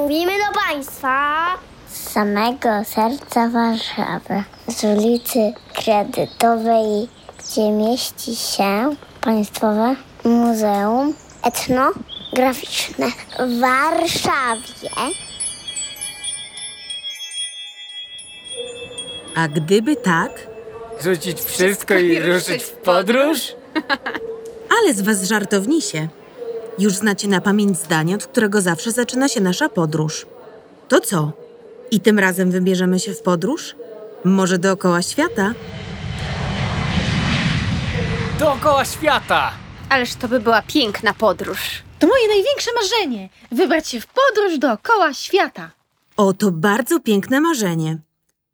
Mówimy do Państwa z samego serca Warszawy, z ulicy Kredytowej, gdzie mieści się Państwowe Muzeum Etnograficzne w Warszawie. A gdyby tak, Rzucić wszystko i ruszyć w podróż? ale z was żartownisie. Już znacie na pamięć zdanie, od którego zawsze zaczyna się nasza podróż. To co? I tym razem wybierzemy się w podróż? Może dookoła świata? Dookoła świata! Ależ to by była piękna podróż. To moje największe marzenie wybrać się w podróż dookoła świata. O, to bardzo piękne marzenie.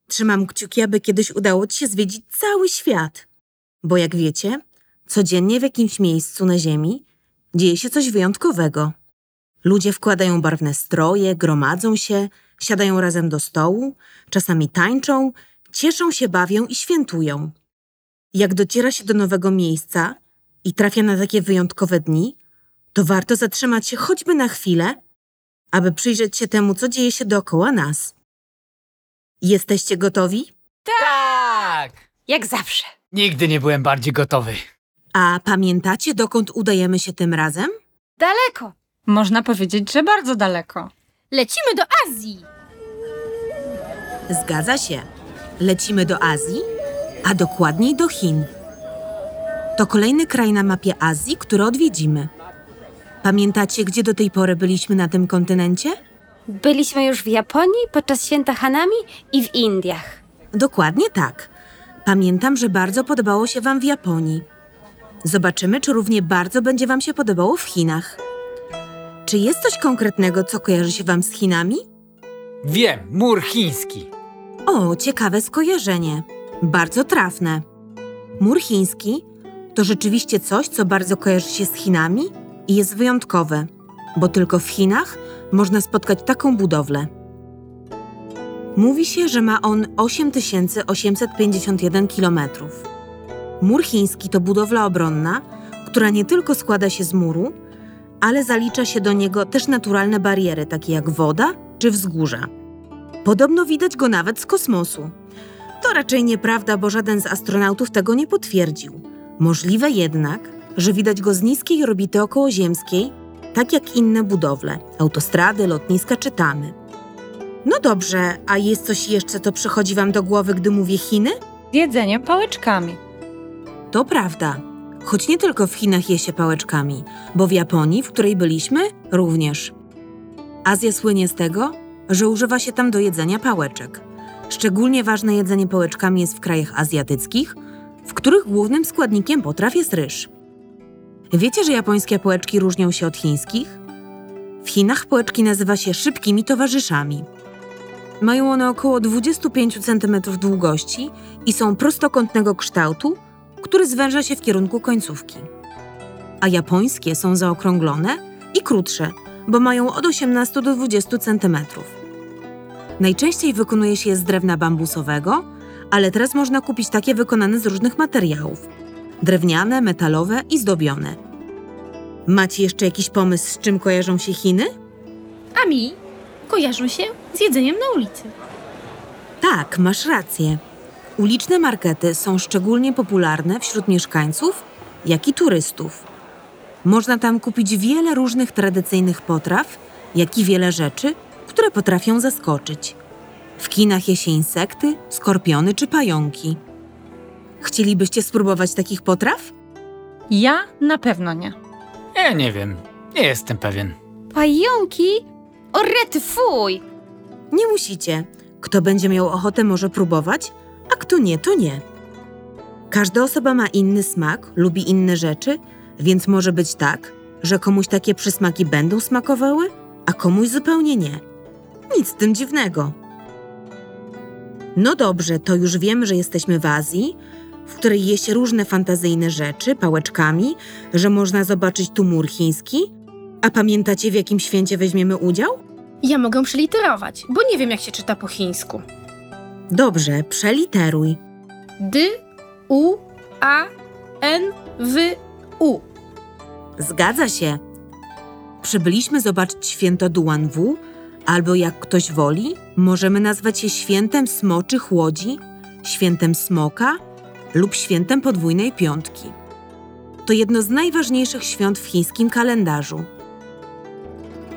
Trzymam kciuki, aby kiedyś udało ci się zwiedzić cały świat. Bo jak wiecie, codziennie w jakimś miejscu na Ziemi dzieje się coś wyjątkowego. Ludzie wkładają barwne stroje, gromadzą się, siadają razem do stołu, czasami tańczą, cieszą się, bawią i świętują. Jak dociera się do nowego miejsca i trafia na takie wyjątkowe dni, to warto zatrzymać się choćby na chwilę, aby przyjrzeć się temu, co dzieje się dookoła nas. Jesteście gotowi? Tak! Jak zawsze. Nigdy nie byłem bardziej gotowy. A pamiętacie, dokąd udajemy się tym razem? Daleko. Można powiedzieć, że bardzo daleko. Lecimy do Azji. Zgadza się. Lecimy do Azji, a dokładniej do Chin. To kolejny kraj na mapie Azji, który odwiedzimy. Pamiętacie, gdzie do tej pory byliśmy na tym kontynencie? Byliśmy już w Japonii podczas święta Hanami i w Indiach. Dokładnie tak. Pamiętam, że bardzo podobało się Wam w Japonii. Zobaczymy, czy równie bardzo będzie Wam się podobało w Chinach. Czy jest coś konkretnego, co kojarzy się Wam z Chinami? Wiem, mur chiński. O, ciekawe skojarzenie. Bardzo trafne. Mur chiński to rzeczywiście coś, co bardzo kojarzy się z Chinami i jest wyjątkowe, bo tylko w Chinach można spotkać taką budowlę. Mówi się, że ma on 8851 km. Mur chiński to budowla obronna, która nie tylko składa się z muru, ale zalicza się do niego też naturalne bariery, takie jak woda czy wzgórza. Podobno widać go nawet z kosmosu. To raczej nieprawda, bo żaden z astronautów tego nie potwierdził. Możliwe jednak, że widać go z niskiej orbity okołoziemskiej, tak jak inne budowle autostrady, lotniska czy tamy. No dobrze, a jest coś jeszcze, co przychodzi Wam do głowy, gdy mówię Chiny? Z jedzeniem pałeczkami. To prawda. Choć nie tylko w Chinach je się pałeczkami, bo w Japonii, w której byliśmy, również. Azja słynie z tego, że używa się tam do jedzenia pałeczek. Szczególnie ważne jedzenie pałeczkami jest w krajach azjatyckich, w których głównym składnikiem potraw jest ryż. Wiecie, że japońskie pałeczki różnią się od chińskich? W Chinach pałeczki nazywa się szybkimi towarzyszami. Mają one około 25 cm długości i są prostokątnego kształtu, który zwęża się w kierunku końcówki. A japońskie są zaokrąglone i krótsze, bo mają od 18 do 20 cm. Najczęściej wykonuje się je z drewna bambusowego, ale teraz można kupić takie wykonane z różnych materiałów: drewniane, metalowe i zdobione. Macie jeszcze jakiś pomysł, z czym kojarzą się Chiny? A mi kojarzą się z jedzeniem na ulicy. Tak, masz rację. Uliczne markety są szczególnie popularne wśród mieszkańców, jak i turystów. Można tam kupić wiele różnych tradycyjnych potraw, jak i wiele rzeczy, które potrafią zaskoczyć. W kinach je się insekty, skorpiony czy pająki. Chcielibyście spróbować takich potraw? Ja na pewno nie. Ja nie wiem. Nie jestem pewien. Pająki? O rety, fuj! Nie musicie. Kto będzie miał ochotę, może próbować, a kto nie, to nie. Każda osoba ma inny smak, lubi inne rzeczy, więc może być tak, że komuś takie przysmaki będą smakowały, a komuś zupełnie nie. Nic z tym dziwnego. No dobrze, to już wiemy, że jesteśmy w Azji, w której je się różne fantazyjne rzeczy pałeczkami, że można zobaczyć tu mur chiński. A pamiętacie, w jakim święcie weźmiemy udział? Ja mogę przeliterować, bo nie wiem, jak się czyta po chińsku. Dobrze, przeliteruj. D, U, A, N, W, U. Zgadza się. Przybyliśmy zobaczyć święto Duan Wu, Albo jak ktoś woli, możemy nazwać je świętem smoczych łodzi, świętem smoka lub świętem podwójnej piątki. To jedno z najważniejszych świąt w chińskim kalendarzu.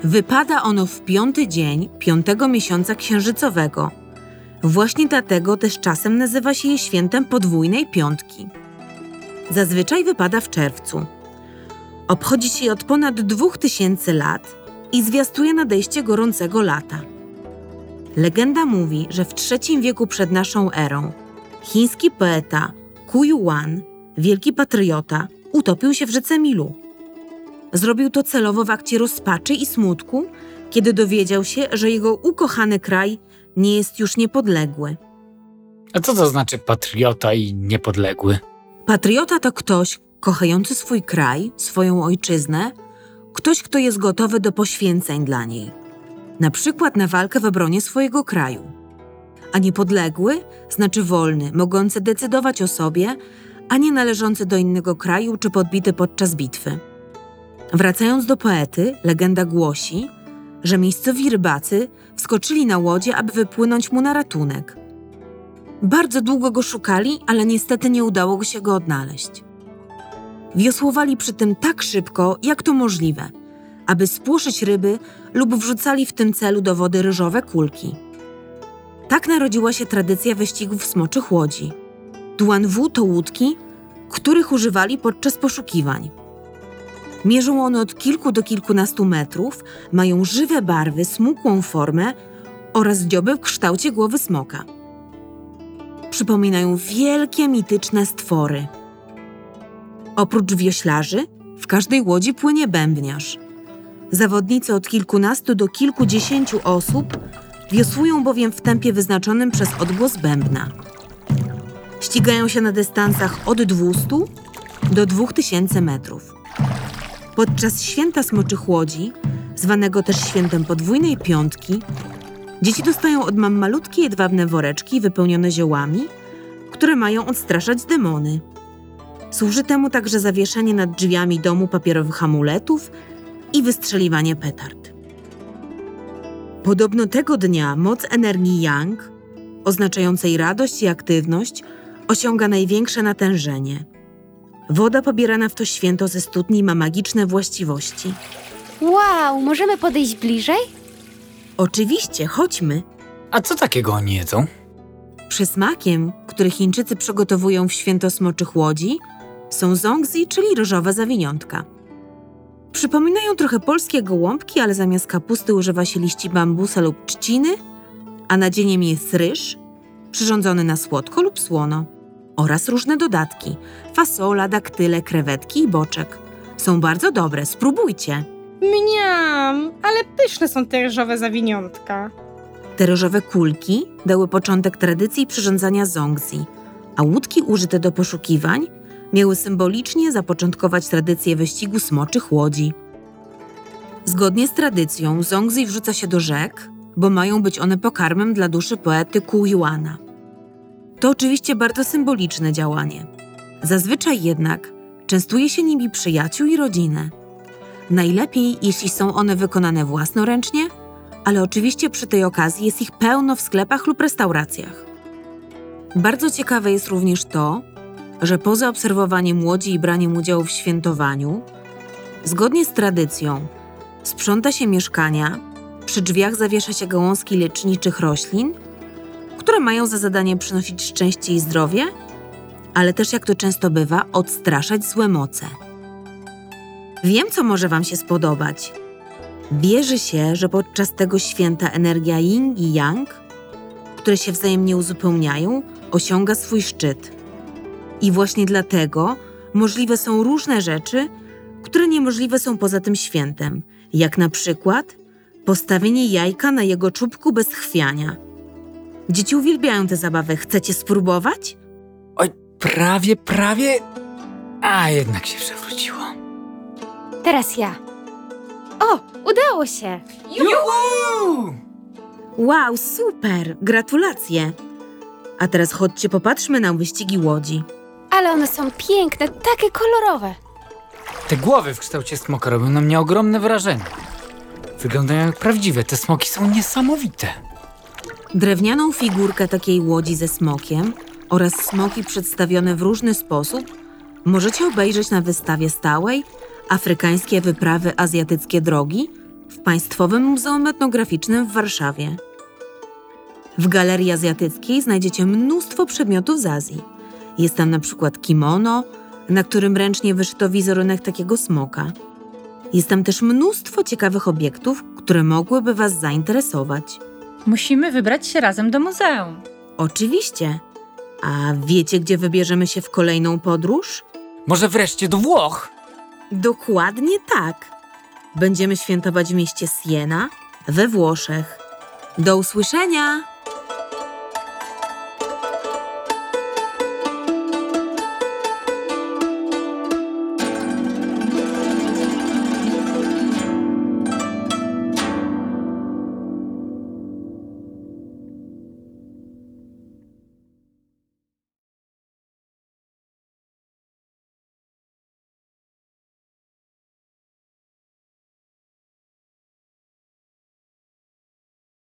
Wypada ono w piąty dzień piątego miesiąca księżycowego. Właśnie dlatego też czasem nazywa się je świętem podwójnej piątki. Zazwyczaj wypada w czerwcu. Obchodzi się je od ponad 2000 lat i zwiastuje nadejście gorącego lata. Legenda mówi, że w III wieku przed naszą erą chiński poeta Ku Yuan, wielki patriota, utopił się w rzece Milu. Zrobił to celowo w akcie rozpaczy i smutku, kiedy dowiedział się, że jego ukochany kraj nie jest już niepodległy. A co to znaczy patriota i niepodległy? Patriota to ktoś kochający swój kraj, swoją ojczyznę, ktoś, kto jest gotowy do poświęceń dla niej, na przykład na walkę w obronie swojego kraju. A niepodległy znaczy wolny, mogący decydować o sobie, a nie należący do innego kraju czy podbity podczas bitwy. Wracając do poety, legenda głosi, że miejscowi rybacy wskoczyli na łodzie, aby wypłynąć mu na ratunek. Bardzo długo go szukali, ale niestety nie udało się go odnaleźć. Wiosłowali przy tym tak szybko, jak to możliwe, aby spłoszyć ryby lub wrzucali w tym celu do wody ryżowe kulki. Tak narodziła się tradycja wyścigów smoczych łodzi. Duanwu to łódki, których używali podczas poszukiwań. Mierzą one od kilku do kilkunastu metrów, mają żywe barwy, smukłą formę oraz dzioby w kształcie głowy smoka. Przypominają wielkie mityczne stwory. Oprócz wioślarzy, w każdej łodzi płynie bębniarz. Zawodnicy od kilkunastu do kilkudziesięciu osób wiosłują bowiem w tempie wyznaczonym przez odgłos bębna. Ścigają się na dystansach od 200 do 2000 metrów. Podczas święta smoczych łodzi, zwanego też świętem podwójnej piątki, dzieci dostają od mam malutkie jedwabne woreczki wypełnione ziołami, które mają odstraszać demony. Służy temu także zawieszanie nad drzwiami domu papierowych amuletów i wystrzeliwanie petard. Podobno tego dnia moc energii Yang, oznaczającej radość i aktywność, osiąga największe natężenie. Woda pobierana w to święto ze studni ma magiczne właściwości. Wow, możemy podejść bliżej? Oczywiście, chodźmy. A co takiego oni jedzą? Przysmakiem, który Chińczycy przygotowują w święto smoczych łodzi, są zongzi, czyli ryżowe zawiniątka. Przypominają trochę polskie gołąbki, ale zamiast kapusty używa się liści bambusa lub trzciny, a nadzieniem jest ryż, przyrządzony na słodko lub słono, oraz różne dodatki fasola, daktyle, krewetki i boczek. Są bardzo dobre, spróbujcie. Mniam, ale pyszne są te ryżowe zawiniątka. Te ryżowe kulki dały początek tradycji przyrządzania zongzi, a łódki użyte do poszukiwań miały symbolicznie zapoczątkować tradycję wyścigu smoczych łodzi. Zgodnie z tradycją zongzi wrzuca się do rzek, bo mają być one pokarmem dla duszy poety Ku Yuana. To oczywiście bardzo symboliczne działanie. Zazwyczaj jednak częstuje się nimi przyjaciół i rodzinę. Najlepiej, jeśli są one wykonane własnoręcznie, ale oczywiście przy tej okazji jest ich pełno w sklepach lub restauracjach. Bardzo ciekawe jest również to, że poza obserwowaniem łodzi i braniem udziału w świętowaniu, zgodnie z tradycją, sprząta się mieszkania, przy drzwiach zawiesza się gałązki leczniczych roślin, które mają za zadanie przynosić szczęście i zdrowie, ale też, jak to często bywa, odstraszać złe moce. Wiem, co może Wam się spodobać. Wierzy się, że podczas tego święta energia yin i yang, które się wzajemnie uzupełniają, osiąga swój szczyt. I właśnie dlatego możliwe są różne rzeczy, które niemożliwe są poza tym świętem, jak na przykład postawienie jajka na jego czubku bez chwiania. Dzieci uwielbiają tę zabawę. Chcecie spróbować? Oj, prawie, prawie. A jednak się przewróciło. Teraz ja. O, udało się! Juhu! Wow, super! Gratulacje! A teraz chodźcie, popatrzmy na wyścigi łodzi. Ale one są piękne, takie kolorowe. Te głowy w kształcie smoka robią na mnie ogromne wrażenie. Wyglądają jak prawdziwe, te smoki są niesamowite. Drewnianą figurkę takiej łodzi ze smokiem oraz smoki przedstawione w różny sposób możecie obejrzeć na wystawie stałej Afrykańskie wyprawy azjatyckie drogi w Państwowym Muzeum Etnograficznym w Warszawie. W Galerii Azjatyckiej znajdziecie mnóstwo przedmiotów z Azji. Jest tam na przykład kimono, na którym ręcznie wyszyto wizerunek takiego smoka. Jest tam też mnóstwo ciekawych obiektów, które mogłyby Was zainteresować. Musimy wybrać się razem do muzeum. Oczywiście. A wiecie, gdzie wybierzemy się w kolejną podróż? Może wreszcie do Włoch? Dokładnie tak. Będziemy świętować w mieście Siena we Włoszech. Do usłyszenia!